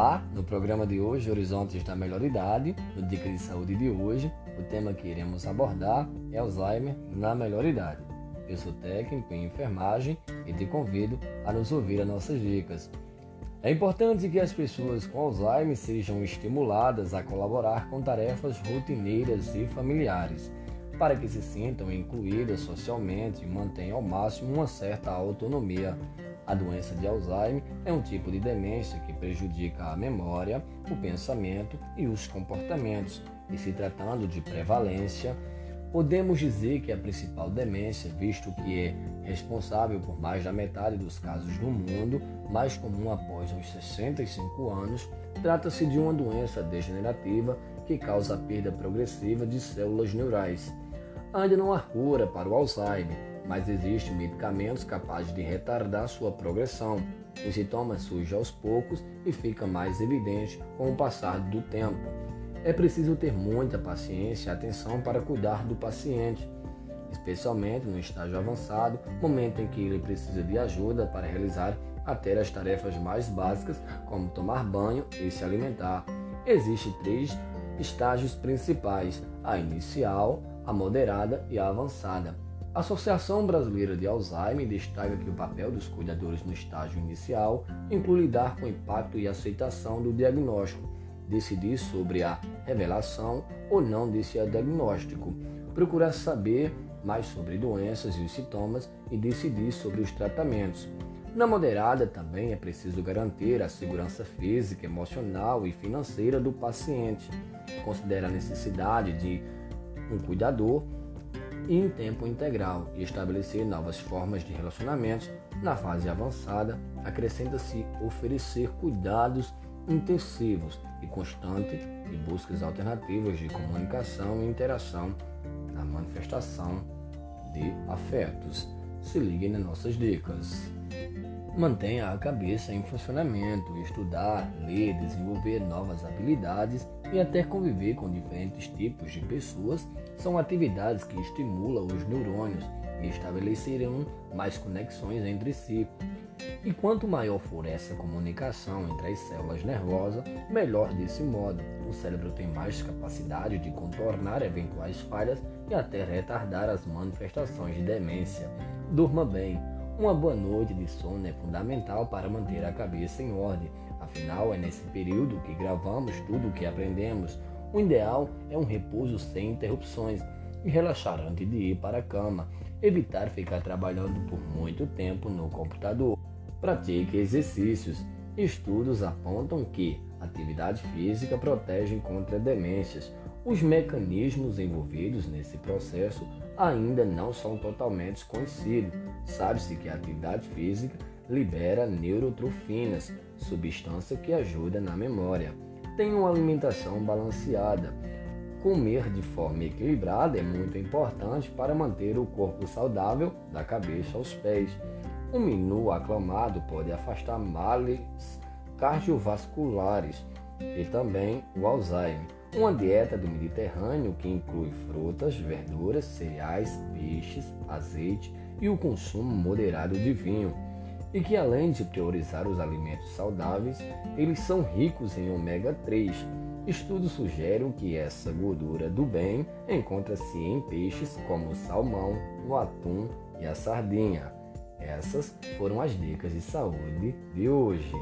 Olá, no programa de hoje, Horizontes da Melhor Idade, no Dica de Saúde de hoje, o tema que iremos abordar é Alzheimer na melhor idade. Eu sou técnico em enfermagem e te convido a nos ouvir as nossas dicas. É importante que as pessoas com Alzheimer sejam estimuladas a colaborar com tarefas rotineiras e familiares, para que se sintam incluídas socialmente e mantenham ao máximo uma certa autonomia a doença de Alzheimer é um tipo de demência que prejudica a memória, o pensamento e os comportamentos. E se tratando de prevalência, podemos dizer que a principal demência, visto que é responsável por mais da metade dos casos no mundo, mais comum após os 65 anos, trata-se de uma doença degenerativa que causa a perda progressiva de células neurais. Ainda não há cura para o Alzheimer, mas existem medicamentos capazes de retardar sua progressão. Os sintomas surgem aos poucos e ficam mais evidentes com o passar do tempo. É preciso ter muita paciência e atenção para cuidar do paciente, especialmente no estágio avançado, momento em que ele precisa de ajuda para realizar até as tarefas mais básicas, como tomar banho e se alimentar. Existem três estágios principais: a inicial, a moderada e a avançada. A Associação Brasileira de Alzheimer destaca que o papel dos cuidadores no estágio inicial inclui lidar com o impacto e aceitação do diagnóstico, decidir sobre a revelação ou não desse diagnóstico, procurar saber mais sobre doenças e os sintomas e decidir sobre os tratamentos. Na moderada também é preciso garantir a segurança física, emocional e financeira do paciente. Considera a necessidade de um cuidador em tempo integral e estabelecer novas formas de relacionamentos. Na fase avançada, acrescenta-se oferecer cuidados intensivos e constante e buscas alternativas de comunicação e interação na manifestação de afetos. Se liguem nas nossas dicas. Mantenha a cabeça em funcionamento, estudar, ler, desenvolver novas habilidades e até conviver com diferentes tipos de pessoas são atividades que estimulam os neurônios e estabelecerão mais conexões entre si. E quanto maior for essa comunicação entre as células nervosas, melhor desse modo. O cérebro tem mais capacidade de contornar eventuais falhas e até retardar as manifestações de demência. Durma bem. Uma boa noite de sono é fundamental para manter a cabeça em ordem. Afinal, é nesse período que gravamos tudo o que aprendemos. O ideal é um repouso sem interrupções e relaxar antes de ir para a cama. Evitar ficar trabalhando por muito tempo no computador. Pratique exercícios. Estudos apontam que atividade física protege contra demências. Os mecanismos envolvidos nesse processo ainda não são totalmente conhecidos. Sabe-se que a atividade física libera neurotrofinas, substância que ajuda na memória. Tenha uma alimentação balanceada. Comer de forma equilibrada é muito importante para manter o corpo saudável da cabeça aos pés. Um menu aclamado pode afastar males cardiovasculares e também o Alzheimer. Uma dieta do Mediterrâneo que inclui frutas, verduras, cereais, peixes, azeite e o consumo moderado de vinho. E que além de priorizar os alimentos saudáveis, eles são ricos em ômega 3. Estudos sugerem que essa gordura do bem encontra-se em peixes como o salmão, o atum e a sardinha. Essas foram as dicas de saúde de hoje.